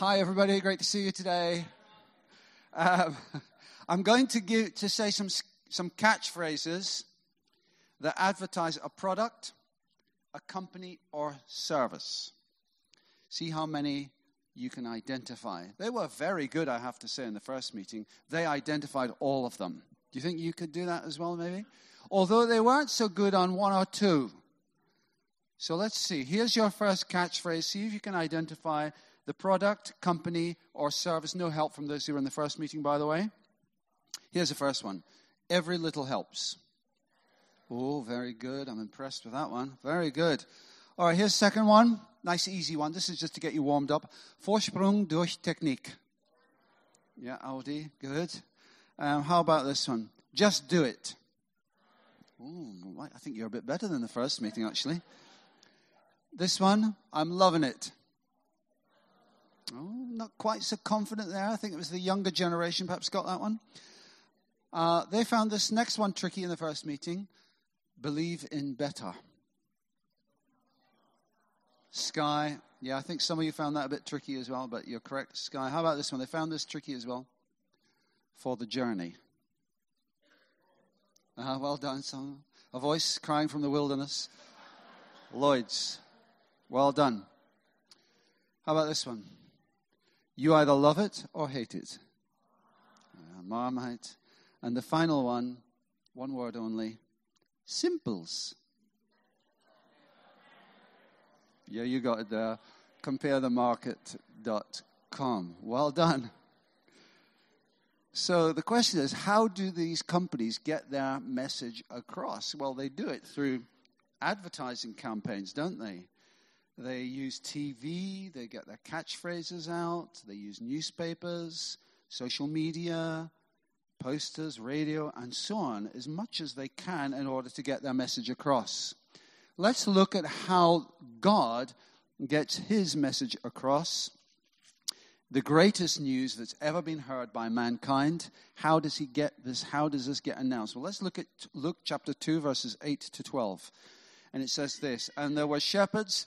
Hi, everybody. Great to see you today. Um, I'm going to give to say some some catchphrases that advertise a product, a company, or service. See how many you can identify. They were very good, I have to say, in the first meeting. They identified all of them. Do you think you could do that as well, maybe? Although they weren't so good on one or two. So let's see. Here's your first catchphrase. See if you can identify the product, company, or service. No help from those who were in the first meeting, by the way. Here's the first one Every little helps. Oh, very good. I'm impressed with that one. Very good. All right, here's the second one. Nice, easy one. This is just to get you warmed up. Vorsprung durch Technik. Yeah, Audi. Good. Um, how about this one? Just do it. Ooh, I think you're a bit better than the first meeting, actually. This one, I'm loving it. Oh, not quite so confident there. I think it was the younger generation perhaps got that one. Uh, they found this next one tricky in the first meeting. Believe in better. Sky. Yeah, I think some of you found that a bit tricky as well, but you're correct. Sky. How about this one? They found this tricky as well. For the journey. Uh, well done, son. A voice crying from the wilderness. Lloyd's. Well done. How about this one? You either love it or hate it. Uh, Marmite. And the final one, one word only simples. Yeah, you got it there. Comparethemarket.com. Well done. So the question is how do these companies get their message across? Well, they do it through advertising campaigns, don't they? They use TV, they get their catchphrases out, they use newspapers, social media, posters, radio, and so on, as much as they can in order to get their message across. Let's look at how God gets his message across. The greatest news that's ever been heard by mankind. How does he get this? How does this get announced? Well, let's look at Luke chapter 2, verses 8 to 12. And it says this And there were shepherds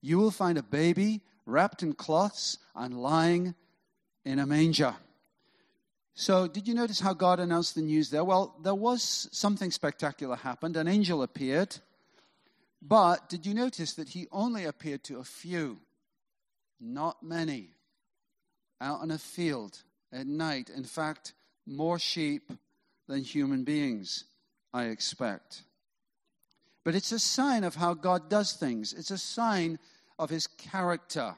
you will find a baby wrapped in cloths and lying in a manger. So, did you notice how God announced the news there? Well, there was something spectacular happened. An angel appeared. But did you notice that he only appeared to a few? Not many. Out in a field at night. In fact, more sheep than human beings, I expect. But it's a sign of how God does things, it's a sign of his character.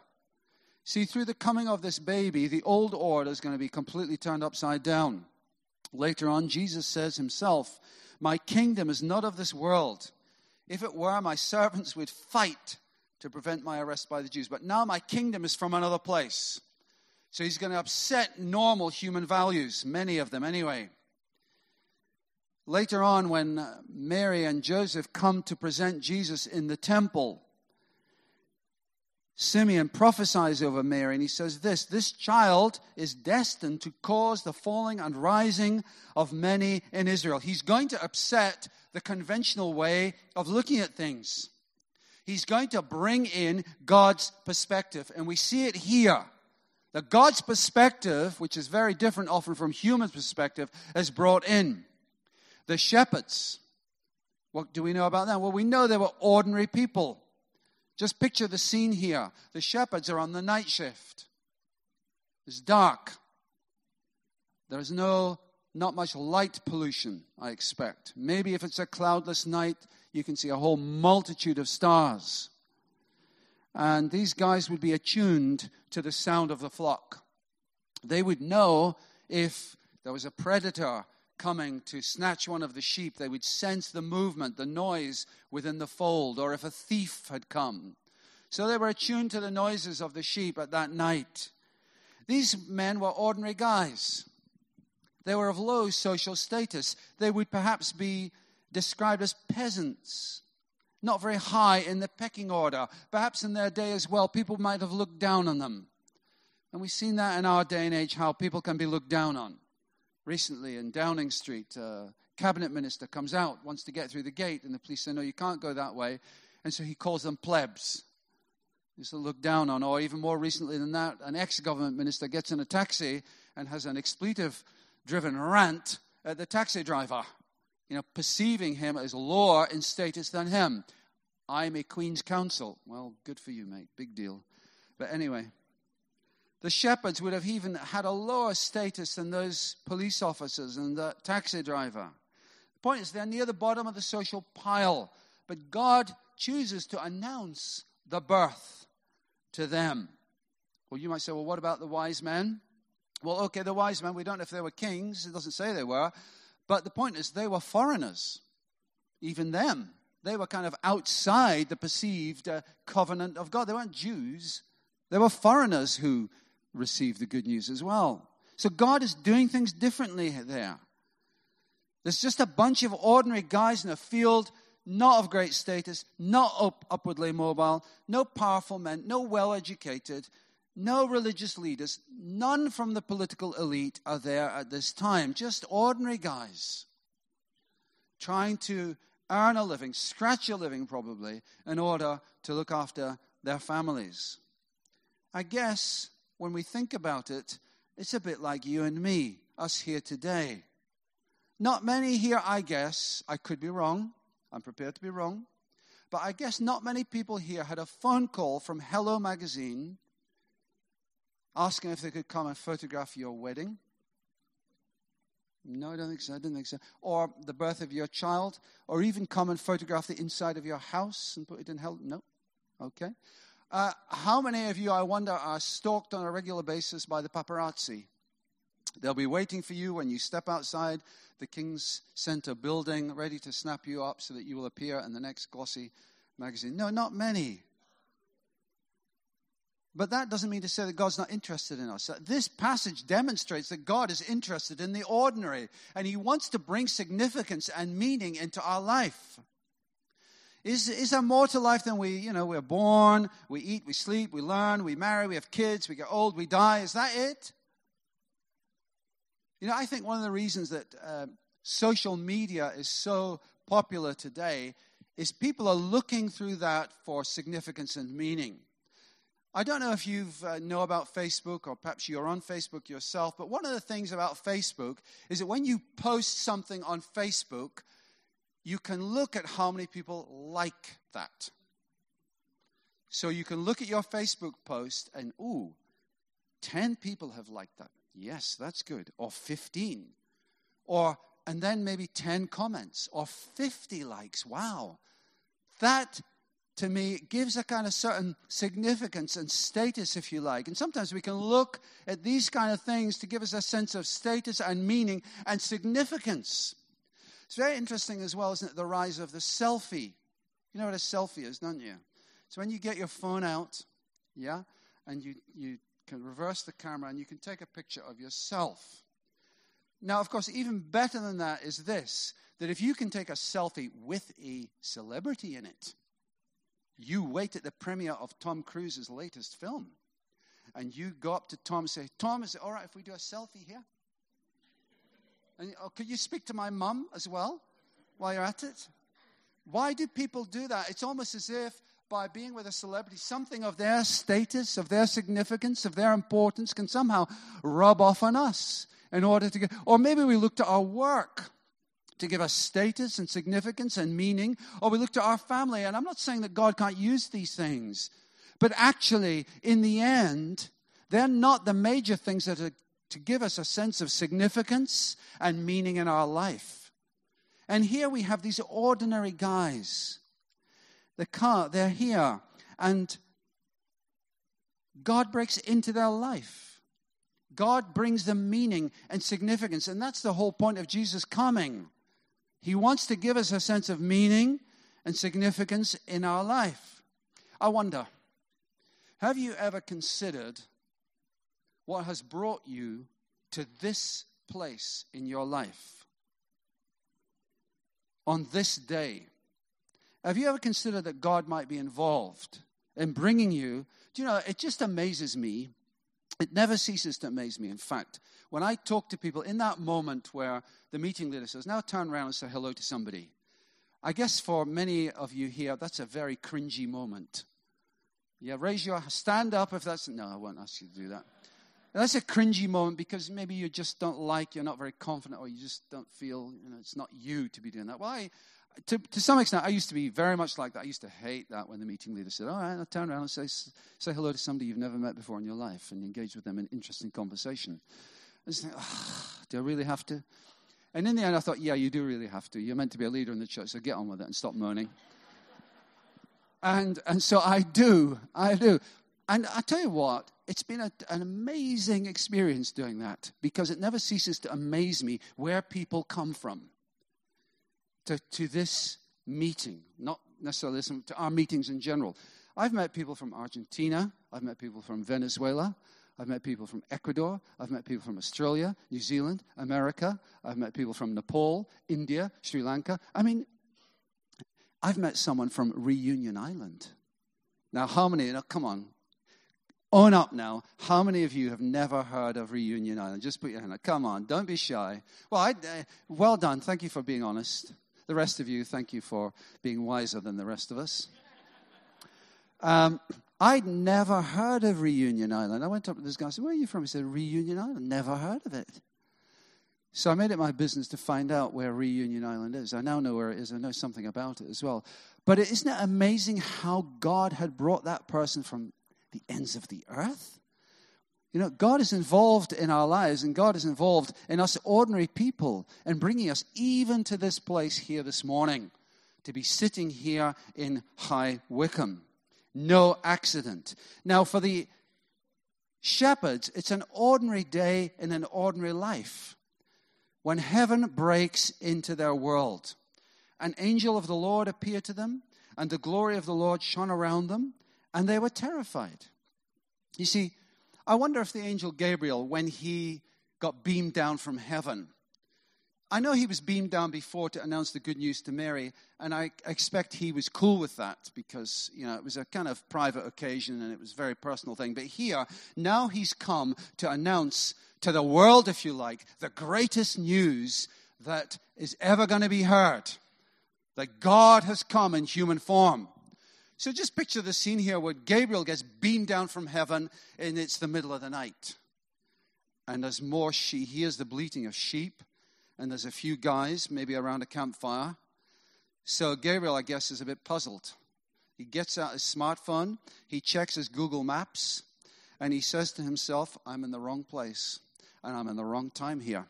See, through the coming of this baby, the old order is going to be completely turned upside down. Later on, Jesus says himself, My kingdom is not of this world. If it were, my servants would fight to prevent my arrest by the Jews. But now my kingdom is from another place. So he's going to upset normal human values, many of them anyway. Later on, when uh, Mary and Joseph come to present Jesus in the temple, Simeon prophesies over Mary and he says this This child is destined to cause the falling and rising of many in Israel. He's going to upset the conventional way of looking at things. He's going to bring in God's perspective. And we see it here. That God's perspective, which is very different often from human perspective, is brought in the shepherds. What do we know about them? Well, we know they were ordinary people. Just picture the scene here. The shepherds are on the night shift. It's dark. There's no not much light pollution, I expect. Maybe if it's a cloudless night, you can see a whole multitude of stars. And these guys would be attuned to the sound of the flock. They would know if there was a predator coming to snatch one of the sheep, they would sense the movement, the noise within the fold, or if a thief had come. So they were attuned to the noises of the sheep at that night. These men were ordinary guys. They were of low social status. They would perhaps be described as peasants, not very high in the pecking order. Perhaps in their day as well, people might have looked down on them. And we've seen that in our day and age, how people can be looked down on. Recently in Downing Street, a cabinet minister comes out, wants to get through the gate, and the police say, No, you can't go that way. And so he calls them plebs. He's to look down on. Or even more recently than that, an ex government minister gets in a taxi and has an expletive driven rant at the taxi driver, you know, perceiving him as lower in status than him. I'm a Queen's Counsel. Well, good for you, mate. Big deal. But anyway, the shepherds would have even had a lower status than those police officers and the taxi driver. The point is, they're near the bottom of the social pile, but God chooses to announce the birth to them. Well, you might say, well, what about the wise men? Well, okay, the wise men, we don't know if they were kings. It doesn't say they were. But the point is, they were foreigners. Even them. They were kind of outside the perceived uh, covenant of God. They weren't Jews, they were foreigners who receive the good news as well. So God is doing things differently there. There's just a bunch of ordinary guys in a field, not of great status, not up, upwardly mobile, no powerful men, no well educated, no religious leaders, none from the political elite are there at this time. Just ordinary guys trying to earn a living, scratch a living probably, in order to look after their families. I guess when we think about it, it's a bit like you and me, us here today. Not many here, I guess, I could be wrong. I'm prepared to be wrong. But I guess not many people here had a phone call from Hello Magazine asking if they could come and photograph your wedding. No, I don't think so. I didn't think so. Or the birth of your child, or even come and photograph the inside of your house and put it in Hello. No. Okay. Uh, how many of you, I wonder, are stalked on a regular basis by the paparazzi? They'll be waiting for you when you step outside the King's Center building, ready to snap you up so that you will appear in the next glossy magazine. No, not many. But that doesn't mean to say that God's not interested in us. This passage demonstrates that God is interested in the ordinary, and He wants to bring significance and meaning into our life. Is, is there more to life than we, you know, we're born, we eat, we sleep, we learn, we marry, we have kids, we get old, we die? Is that it? You know, I think one of the reasons that uh, social media is so popular today is people are looking through that for significance and meaning. I don't know if you uh, know about Facebook or perhaps you're on Facebook yourself, but one of the things about Facebook is that when you post something on Facebook, you can look at how many people like that. So you can look at your Facebook post and, ooh, 10 people have liked that. Yes, that's good. Or 15. Or, and then maybe 10 comments or 50 likes. Wow. That, to me, gives a kind of certain significance and status, if you like. And sometimes we can look at these kind of things to give us a sense of status and meaning and significance. It's very interesting as well, isn't it, the rise of the selfie. You know what a selfie is, don't you? So when you get your phone out, yeah, and you, you can reverse the camera and you can take a picture of yourself. Now, of course, even better than that is this that if you can take a selfie with a celebrity in it, you wait at the premiere of Tom Cruise's latest film and you go up to Tom and say, Tom, is it all right if we do a selfie here? And oh, could you speak to my mum as well while you're at it? Why do people do that? It's almost as if by being with a celebrity, something of their status, of their significance, of their importance can somehow rub off on us in order to get, or maybe we look to our work to give us status and significance and meaning, or we look to our family. And I'm not saying that God can't use these things, but actually, in the end, they're not the major things that are to give us a sense of significance and meaning in our life. And here we have these ordinary guys. The car, they're here, and God breaks into their life. God brings them meaning and significance, and that's the whole point of Jesus coming. He wants to give us a sense of meaning and significance in our life. I wonder, have you ever considered what has brought you to this place in your life on this day. Have you ever considered that God might be involved in bringing you? Do you know, it just amazes me. It never ceases to amaze me. In fact, when I talk to people in that moment where the meeting leader says, now turn around and say hello to somebody, I guess for many of you here, that's a very cringy moment. Yeah, raise your stand up if that's no, I won't ask you to do that. That's a cringy moment because maybe you just don't like, you're not very confident, or you just don't feel, you know, it's not you to be doing that. Well, I, to, to some extent, I used to be very much like that. I used to hate that when the meeting leader said, All right, I'll turn around and say, say hello to somebody you've never met before in your life and engage with them in interesting conversation. I think, oh, do I really have to? And in the end, I thought, Yeah, you do really have to. You're meant to be a leader in the church, so get on with it and stop moaning. and, and so I do. I do. And I tell you what, it's been a, an amazing experience doing that because it never ceases to amaze me where people come from to, to this meeting, not necessarily this, to our meetings in general. I've met people from Argentina, I've met people from Venezuela, I've met people from Ecuador, I've met people from Australia, New Zealand, America, I've met people from Nepal, India, Sri Lanka. I mean, I've met someone from Reunion Island. Now, how many? Now, come on, own up now. How many of you have never heard of Reunion Island? Just put your hand up. Come on, don't be shy. Well, I, uh, well done. Thank you for being honest. The rest of you, thank you for being wiser than the rest of us. Um, I'd never heard of Reunion Island. I went up to this guy and said, Where are you from? He said, Reunion Island. Never heard of it. So I made it my business to find out where Reunion Island is. I now know where it is. I know something about it as well. But isn't it amazing how God had brought that person from the ends of the earth. You know, God is involved in our lives, and God is involved in us ordinary people and bringing us even to this place here this morning to be sitting here in High Wycombe. No accident. Now, for the shepherds, it's an ordinary day in an ordinary life when heaven breaks into their world. An angel of the Lord appeared to them, and the glory of the Lord shone around them, and they were terrified. You see, I wonder if the angel Gabriel, when he got beamed down from heaven, I know he was beamed down before to announce the good news to Mary, and I expect he was cool with that because, you know, it was a kind of private occasion and it was a very personal thing. But here, now he's come to announce to the world, if you like, the greatest news that is ever going to be heard that God has come in human form. So just picture the scene here where Gabriel gets beamed down from heaven and it's the middle of the night. And there's more she hears the bleating of sheep, and there's a few guys, maybe around a campfire. So Gabriel, I guess, is a bit puzzled. He gets out his smartphone, he checks his Google Maps, and he says to himself, I'm in the wrong place, and I'm in the wrong time here.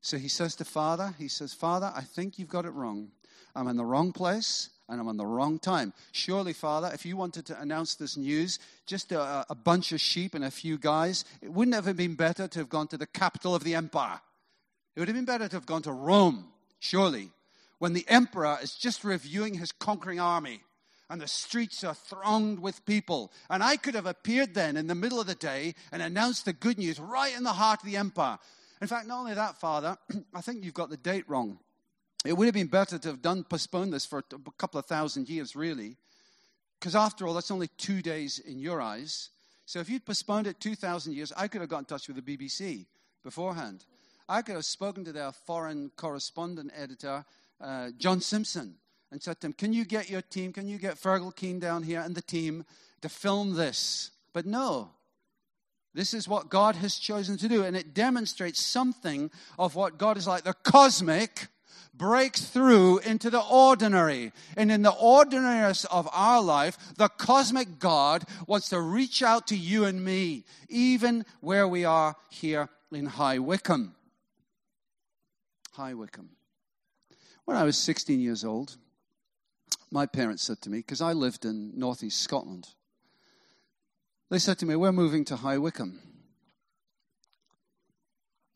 So he says to Father, he says, Father, I think you've got it wrong. I'm in the wrong place and I'm on the wrong time. Surely, Father, if you wanted to announce this news, just a, a, bunch of sheep and a few guys, it wouldn't have been better to have gone to the capital of the empire. It would have been better to have gone to Rome, surely, when the emperor is just reviewing his conquering army and the streets are thronged with people. And I could have appeared then in the middle of the day and announced the good news right in the heart of the empire. In fact, not only that, Father, I think you've got the date wrong. It would have been better to have done postponed this for a couple of thousand years, really, because after all, that's only two days in your eyes. So if you'd postponed it 2,000 years, I could have got in touch with the BBC beforehand. I could have spoken to their foreign correspondent editor, uh, John Simpson, and said to him, Can you get your team, can you get Fergal Keane down here and the team to film this? But no. This is what God has chosen to do, and it demonstrates something of what God is like the cosmic breaks through into the ordinary. And in the ordinariness of our life, the cosmic God wants to reach out to you and me, even where we are here in High Wycombe. High Wycombe. When I was 16 years old, my parents said to me, because I lived in northeast Scotland, they said to me, We're moving to High Wycombe.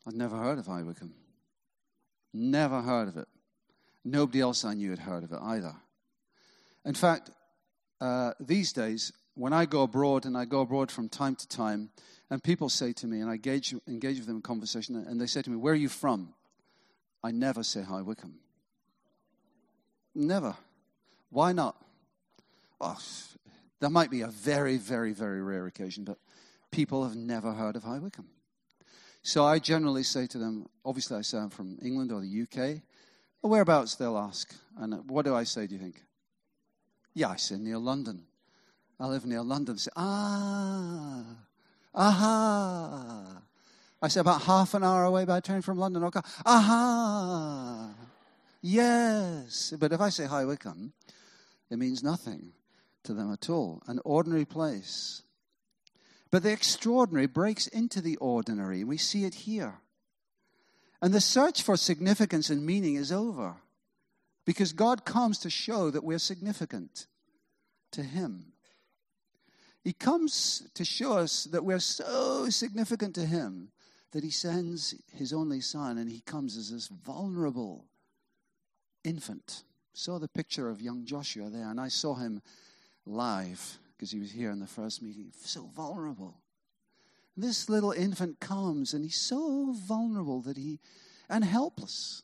I'd never heard of High Wycombe. Never heard of it. Nobody else I knew had heard of it either. In fact, uh, these days, when I go abroad, and I go abroad from time to time, And people say to me, and I engage, engage with them in conversation, and they say to me, Where are you from? I never say High Wycombe. Never. Why not? Oh, there might be a very, very, very rare occasion, but people have never heard of High Wycombe. So I generally say to them, obviously, I say I'm from England or the UK. Well, whereabouts, they'll ask. And what do I say, do you think? Yeah, I say near London. I live near London. Say, ah, aha. I say about half an hour away by train from London. Go, aha. Yes. But if I say High Wycombe, it means nothing to them at all. An ordinary place. But the extraordinary breaks into the ordinary. We see it here. And the search for significance and meaning is over because God comes to show that we're significant to Him. He comes to show us that we're so significant to Him that He sends His only Son and He comes as this vulnerable infant. Saw the picture of young Joshua there, and I saw him live because he was here in the first meeting, so vulnerable. This little infant comes and he's so vulnerable that he, and helpless,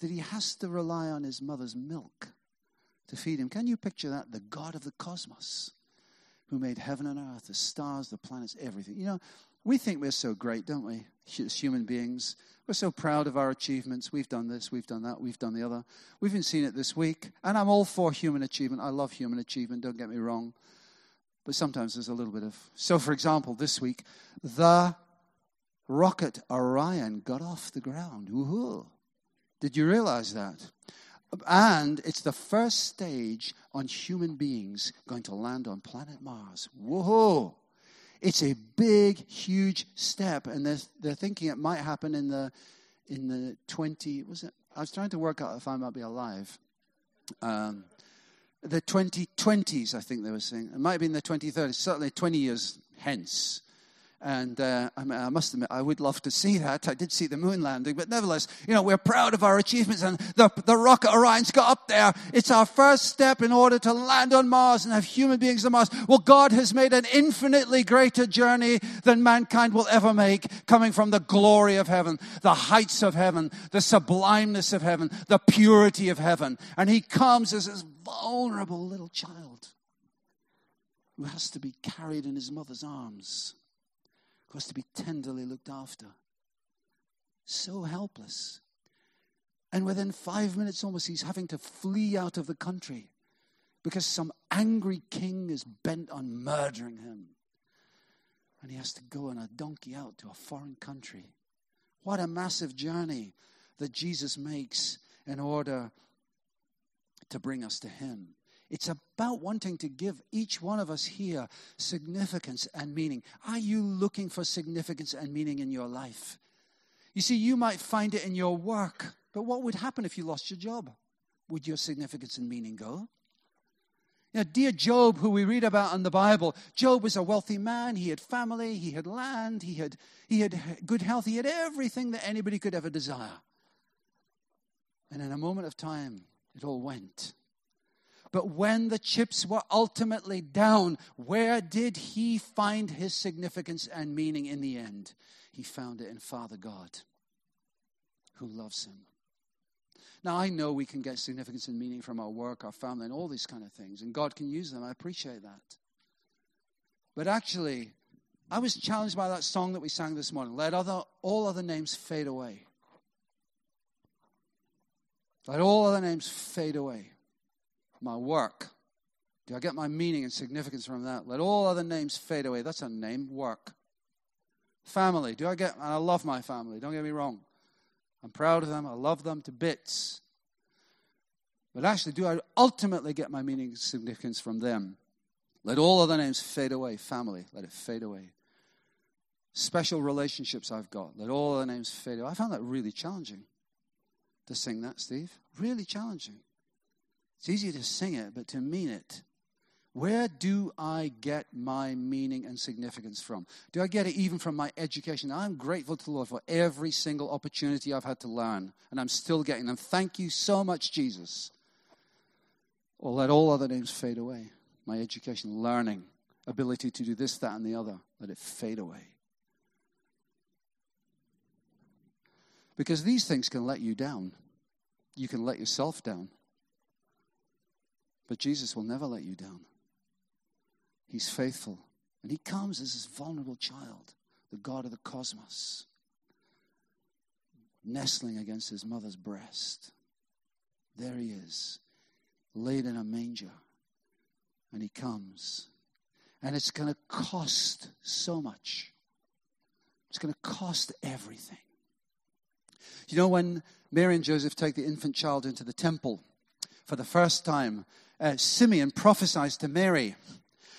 that he has to rely on his mother's milk to feed him. Can you picture that? The God of the cosmos who made heaven and earth, the stars, the planets, everything. You know, we think we're so great, don't we, as human beings? We're so proud of our achievements. We've done this, we've done that, we've done the other. We've even seen it this week. And I'm all for human achievement. I love human achievement, don't get me wrong. But sometimes there's a little bit of. So, for example, this week, the rocket Orion got off the ground. Woohoo! Did you realize that? And it's the first stage on human beings going to land on planet Mars. Woohoo! It's a big, huge step, and they're, they're thinking it might happen in the in the 20. Was it? I was trying to work out if I might be alive. Um, the 2020s, I think they were saying. It might have been the 2030s, certainly 20 years hence. And uh, I, mean, I, must admit, I would love to see that. I did see the moon landing, but nevertheless, you know, we're proud of our achievements. And the, the rocket Orion's got up there. It's our first step in order to land on Mars and have human beings on Mars. Well, God has made an infinitely greater journey than mankind will ever make, coming from the glory of heaven, the heights of heaven, the sublimeness of heaven, the purity of heaven. And He comes as this vulnerable little child who has to be carried in his mother's arms was to be tenderly looked after. So helpless. And within five minutes almost, he's having to flee out of the country because some angry king is bent on murdering him. And he has to go on a donkey out to a foreign country. What a massive journey that Jesus makes in order to bring us to him. It's about wanting to give each one of us here significance and meaning. Are you looking for significance and meaning in your life? You see, you might find it in your work, but what would happen if you lost your job? Would your significance and meaning go? Know, dear Job, who we read about in the Bible, Job was a wealthy man. He had family, he had land, he had, he had good health, he had everything that anybody could ever desire. And in a moment of time, it all went. But when the chips were ultimately down, where did he find his significance and meaning in the end? He found it in Father God, who loves him. Now, I know we can get significance and meaning from our work, our family, and all these kind of things, and God can use them. I appreciate that. But actually, I was challenged by that song that we sang this morning let other, all other names fade away. Let all other names fade away my work? Do I get my meaning and significance from that? Let all other names fade away. That's a name, work. Family. Do I get, and I love my family, don't get me wrong. I'm proud of them, I love them to bits. But actually, do I ultimately get my meaning and significance from them? Let all other names fade away. Family, let it fade away. Special relationships I've got, let all other names fade away. I found that really challenging to sing that, Steve. Really challenging. It's easy to sing it, but to mean it. Where do I get my meaning and significance from? Do I get it even from my education? I'm grateful to the Lord for every single opportunity I've had to learn, and I'm still getting them. Thank you so much, Jesus. Or let all other names fade away. My education, learning, ability to do this, that, and the other. Let it fade away. Because these things can let you down. You can let yourself down. But Jesus will never let you down. He's faithful. And he comes as this vulnerable child, the God of the cosmos, nestling against his mother's breast. There he is, laid in a manger. And he comes. And it's going to cost so much. It's going to cost everything. You know, when Mary and Joseph take the infant child into the temple for the first time, uh, Simeon prophesies to Mary.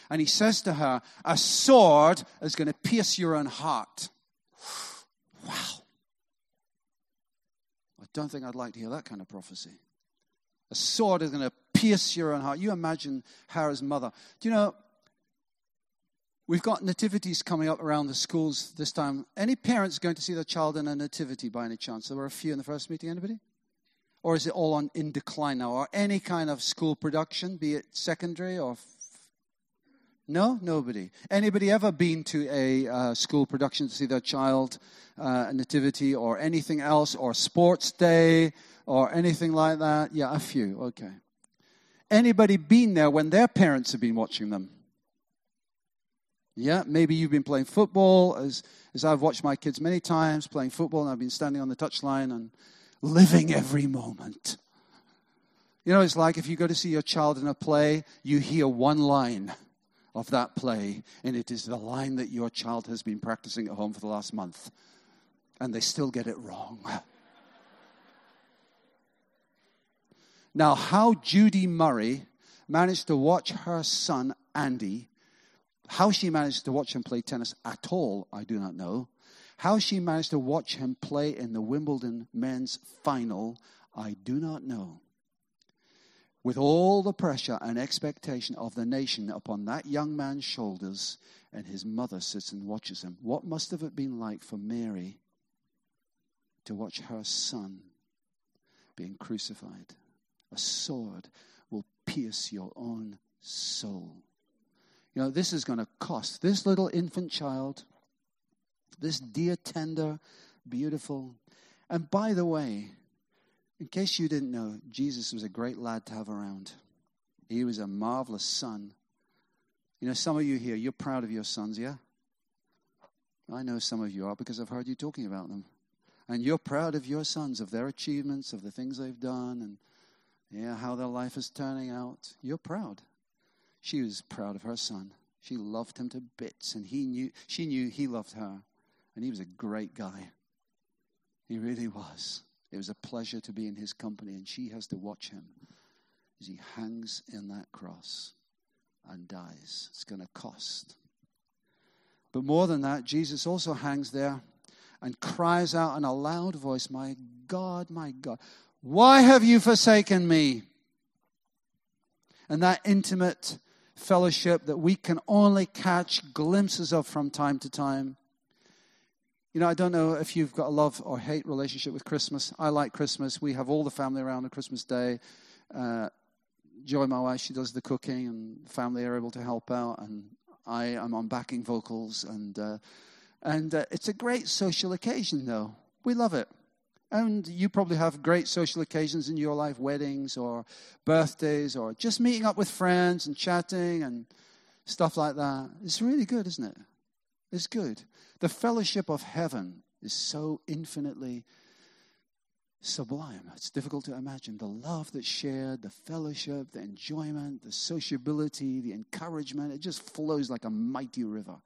And he says to her, A sword is going to pierce your own heart. Wow. I don't think I'd like to hear that kind of prophecy. A sword is going to pierce your own heart. You imagine her as mother. Do you know, We've got nativities coming up around the schools this time. Any parents going to see their child in a nativity by any chance? There were a few in the first meeting. Anybody? Or is it all on in decline now? Or any kind of school production, be it secondary or no, nobody. Anybody ever been to a uh, school production to see their child uh, nativity or anything else, or sports day or anything like that? Yeah, a few. Okay. Anybody been there when their parents have been watching them? Yeah, maybe you've been playing football, as, as I've watched my kids many times playing football, and I've been standing on the touchline and living every moment. You know, it's like if you go to see your child in a play, you hear one line of that play, and it is the line that your child has been practicing at home for the last month, and they still get it wrong. Now, how Judy Murray managed to watch her son, Andy, how she managed to watch him play tennis at all, I do not know. How she managed to watch him play in the Wimbledon men's final, I do not know. With all the pressure and expectation of the nation upon that young man's shoulders, and his mother sits and watches him, what must have it been like for Mary to watch her son being crucified? A sword will pierce your own soul. You know, this is going to cost. This little infant child, this dear, tender, beautiful. And by the way, in case you didn't know, Jesus was a great lad to have around. He was a marvelous son. You know, some of you here, you're proud of your sons, yeah? I know some of you are because I've heard you talking about them. And you're proud of your sons, of their achievements, of the things they've done, and yeah, how their life is turning out. You're proud. She was proud of her son. She loved him to bits, and he knew she knew he loved her, and he was a great guy. He really was. It was a pleasure to be in his company, and she has to watch him as he hangs in that cross and dies. It's going to cost. But more than that, Jesus also hangs there and cries out in a loud voice, My God, my God, why have you forsaken me? And that intimate fellowship that we can only catch glimpses of from time to time. You know, I don't know if you've got a love or hate relationship with Christmas. I like Christmas. We have all the family around on Christmas Day. Uh, Joy, my wife, she does the cooking, and family are able to help out. And I am on backing vocals, and uh, and uh, it's a great social occasion, though. We love it. And you probably have great social occasions in your life weddings or birthdays or just meeting up with friends and chatting and stuff like that. It's really good, isn't it? It's good. The fellowship of heaven is so infinitely sublime. It's difficult to imagine. The love that's shared, the fellowship, the enjoyment, the sociability, the encouragement, it just flows like a mighty river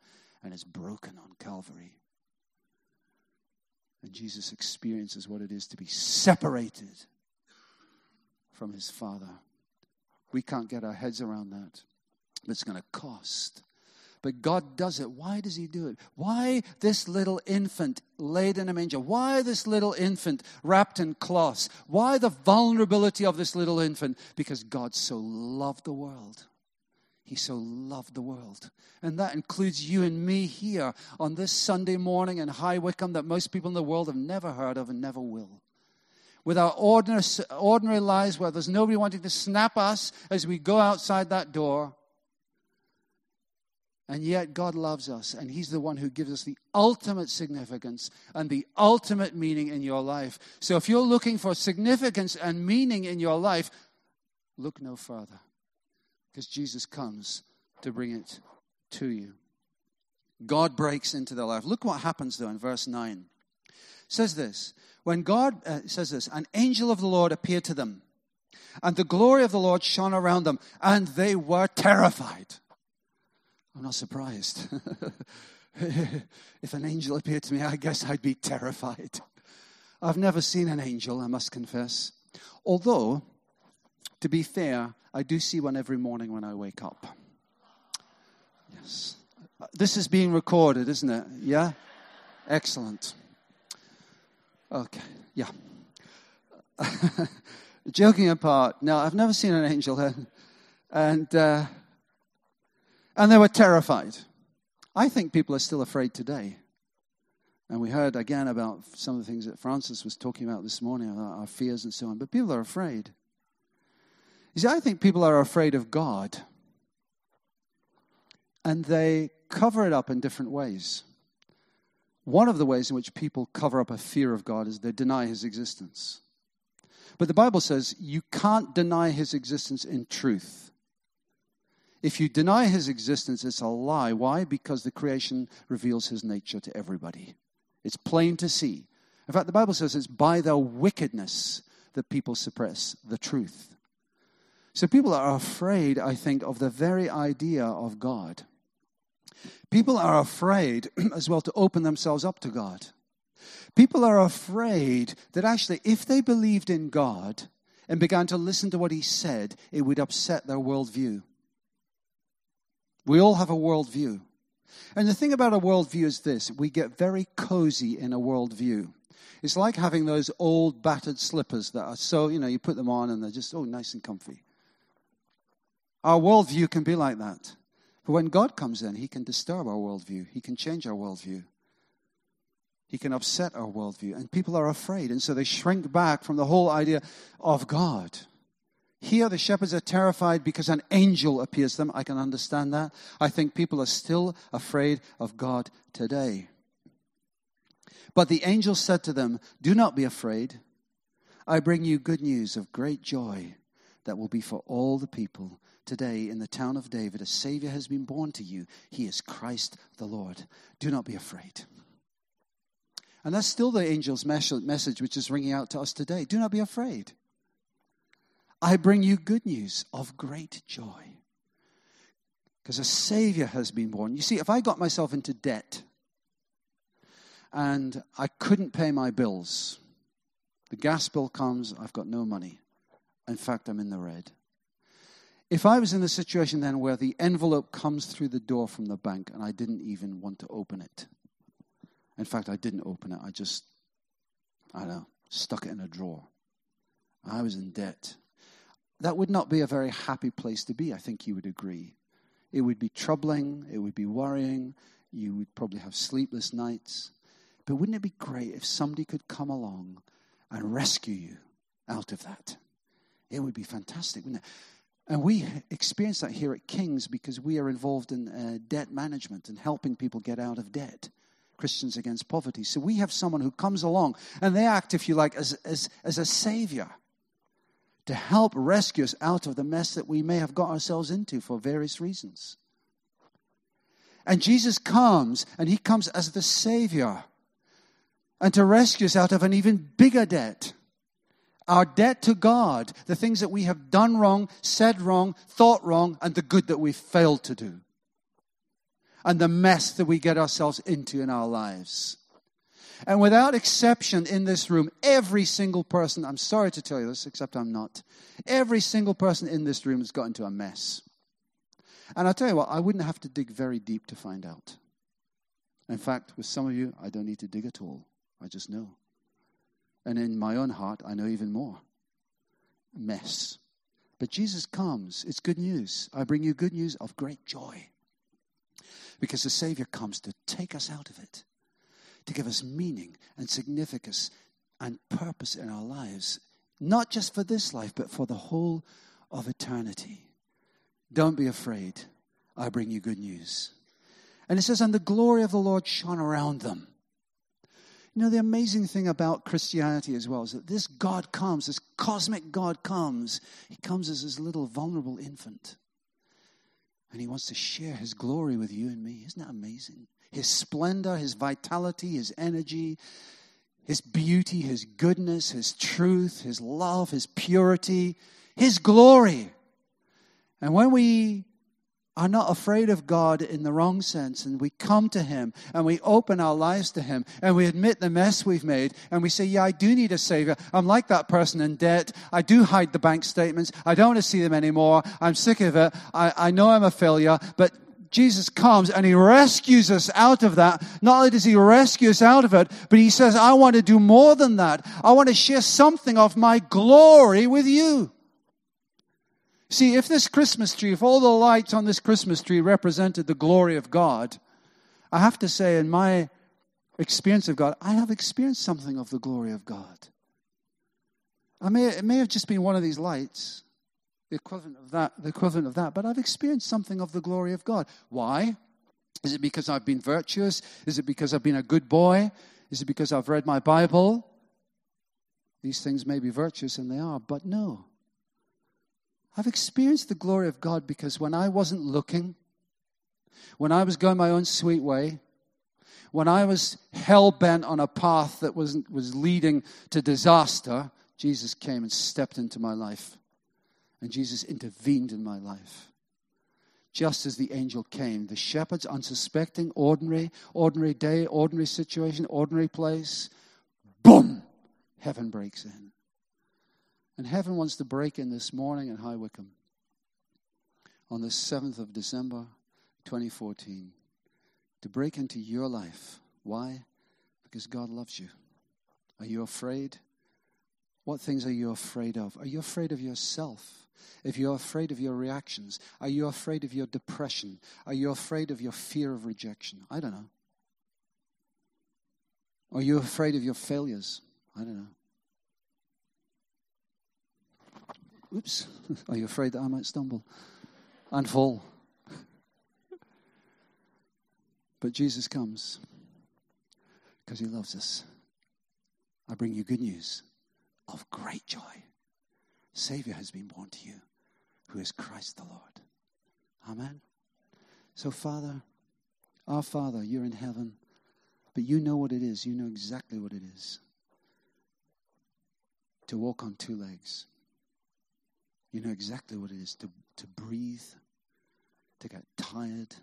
and it's broken on Calvary. And Jesus experiences what it is to be separated from his Father. We can't get our heads around that. It's going to cost. But God does it. Why does He do it? Why this little infant laid in a manger? Why this little infant wrapped in cloths? Why the vulnerability of this little infant? Because God so loved the world he so loved the world. And that includes you and me here on this Sunday morning in High Wycombe that most people in the world have never heard of and never will. With our ordinary, ordinary lives where there's nobody wanting to snap us as we go outside that door. And yet, God loves us, and He's the one who gives us the ultimate significance and the ultimate meaning in your life. So, if you're looking for significance and meaning in your life, look no further, because Jesus comes to bring it to you. God breaks into their life. Look what happens, though, in verse 9. It says this When God uh, says this, an angel of the Lord appeared to them, and the glory of the Lord shone around them, and they were terrified. I'm not surprised. if an angel appeared to me, I guess I'd be terrified. I've never seen an angel, I must confess. Although, to be fair, I do see one every morning when I wake up. Yes. This is being recorded, isn't it? Yeah? Excellent. Okay, yeah. Joking apart, no, I've never seen an angel, and uh, and they were terrified. I think people are still afraid today. And we heard again about some of the things that Francis was talking about this morning, about our fears and so on. But people are afraid. You see, I think people are afraid of God. And they cover it up in different ways. One of the ways in which people cover up a fear of God is they deny his existence. But the Bible says you can't deny his existence in truth. If you deny his existence, it's a lie. Why? Because the creation reveals his nature to everybody. It's plain to see. In fact, the Bible says it's by their wickedness that people suppress the truth. So people are afraid, I think, of the very idea of God. People are afraid as well to open themselves up to God. People are afraid that actually, if they believed in God and began to listen to what He said, it would upset their worldview. We all have a worldview. And the thing about a worldview is this we get very cozy in a worldview. It's like having those old battered slippers that are so, you know, you put them on and they're just, oh, nice and comfy. Our worldview can be like that. But when God comes in, He can disturb our worldview, He can change our worldview. He can upset our worldview. And people are afraid. And so they shrink back from the whole idea of God. Here, the shepherds are terrified because an angel appears to them. I can understand that. I think people are still afraid of God today. But the angel said to them, Do not be afraid. I bring you good news of great joy that will be for all the people. Today, in the town of David, a Savior has been born to you. He is Christ the Lord. Do not be afraid. And that's still the angel's message, which is ringing out to us today. Do not be afraid. I bring you good news of great joy. Because a Savior has been born. You see, if I got myself into debt and I couldn't pay my bills, the gas bill comes, I've got no money. In fact, I'm in the red. If I was in the situation then where the envelope comes through the door from the bank and I didn't even want to open it, in fact, I didn't open it, I just, I don't know, stuck it in a drawer. I was in debt that would not be a very happy place to be, I think you would agree. It would be troubling, it would be worrying, you would probably have sleepless nights. But wouldn't it be great if somebody could come along and rescue you out of that? It would be fantastic, wouldn't it? And we experience that here at King's because we are involved in uh, debt management and helping people get out of debt. Christians Against Poverty. So we have someone who comes along and they act, if you like, as, as, as a savior to help rescue us out of the mess that we may have got ourselves into for various reasons. And Jesus comes, and he comes as the Savior, and to rescue us out of an even bigger debt. Our debt to God, the things that we have done wrong, said wrong, thought wrong, and the good that we've failed to do. And the mess that we get ourselves into in our lives. And without exception in this room, every single person, I'm sorry to tell you this, except I'm not, every single person in this room has got into a mess. And I'll tell you what, I wouldn't have to dig very deep to find out. In fact, with some of you, I don't need to dig at all. I just know. And in my own heart, I know even more. Mess. But Jesus comes. It's good news. I bring you good news of great joy. Because the Savior comes to take us out of it to give us meaning and significance and purpose in our lives, not just for this life, but for the whole of eternity. Don't be afraid. I bring you good news. And it says, and the glory of the Lord shone around them. You know, the amazing thing about Christianity as well is that this God comes, this cosmic God comes. He comes as this little vulnerable infant. And he wants to share his glory with you and me. Isn't that amazing? His splendor, his vitality, his energy, his beauty, his goodness, his truth, his love, his purity, his glory. And when we are not afraid of God in the wrong sense, and we come to Him and we open our lives to Him and we admit the mess we've made and we say, Yeah, I do need a Savior. I'm like that person in debt. I do hide the bank statements. I don't want to see them anymore. I'm sick of it. I, I know I'm a failure, but Jesus comes and he rescues us out of that. Not only does he rescue us out of it, but he says, I want to do more than that. I want to share something of my glory with you. See, if this Christmas tree, if all the lights on this Christmas tree represented the glory of God, I have to say, in my experience of God, I have experienced something of the glory of God. I may, it may have just been one of these lights, the equivalent of that, the equivalent of that, but I've experienced something of the glory of God. Why? Is it because I've been virtuous? Is it because I've been a good boy? Is it because I've read my Bible? These things may be virtuous, and they are, but no. I've experienced the glory of God because when I wasn't looking, when I was going my own sweet way, when I was hell bent on a path that was, was leading to disaster, Jesus came and stepped into my life. And Jesus intervened in my life. Just as the angel came, the shepherds, unsuspecting, ordinary, ordinary day, ordinary situation, ordinary place, boom, heaven breaks in. And heaven wants to break in this morning in High Wycombe on the 7th of December 2014 to break into your life. Why? Because God loves you. Are you afraid? What things are you afraid of? Are you afraid of yourself? If you're afraid of your reactions, are you afraid of your depression? Are you afraid of your fear of rejection? I don't know. Are you afraid of your failures? I don't know. Oops, are you afraid that I might stumble and fall? But Jesus comes because he loves us. I bring you good news of great joy. Savior has been born to you, who is Christ the Lord. Amen. So, Father, our Father, you're in heaven, but you know what it is. You know exactly what it is to walk on two legs. You know exactly what it is to, to breathe, to get tired,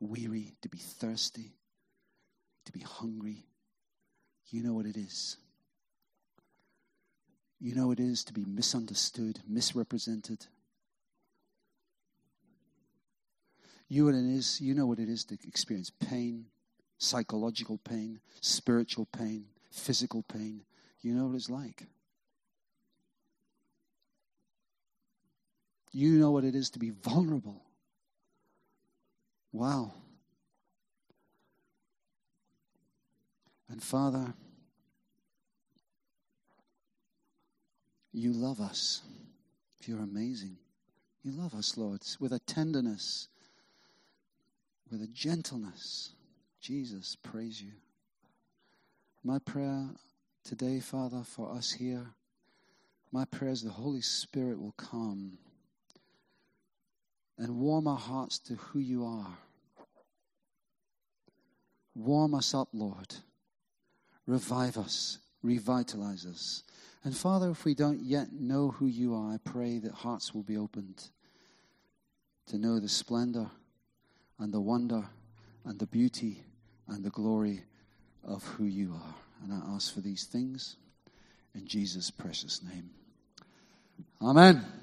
weary, to be thirsty, to be hungry. You know what it is. You know it is to be misunderstood, misrepresented. You it is, you know what it is to experience pain, psychological pain, spiritual pain, physical pain. You know what it's like. You know what it is to be vulnerable. Wow. And Father, you love us. You're amazing. You love us, Lord, with a tenderness, with a gentleness. Jesus, praise you. My prayer today, Father, for us here, my prayer is the Holy Spirit will come and warm our hearts to who you are. Warm us up, Lord. Revive us, revitalize us. And Father, if we don't yet know who you are, I pray that hearts will be opened to know the splendor and the wonder and the beauty and the glory of who you are. And I ask for these things in Jesus' precious name. Amen.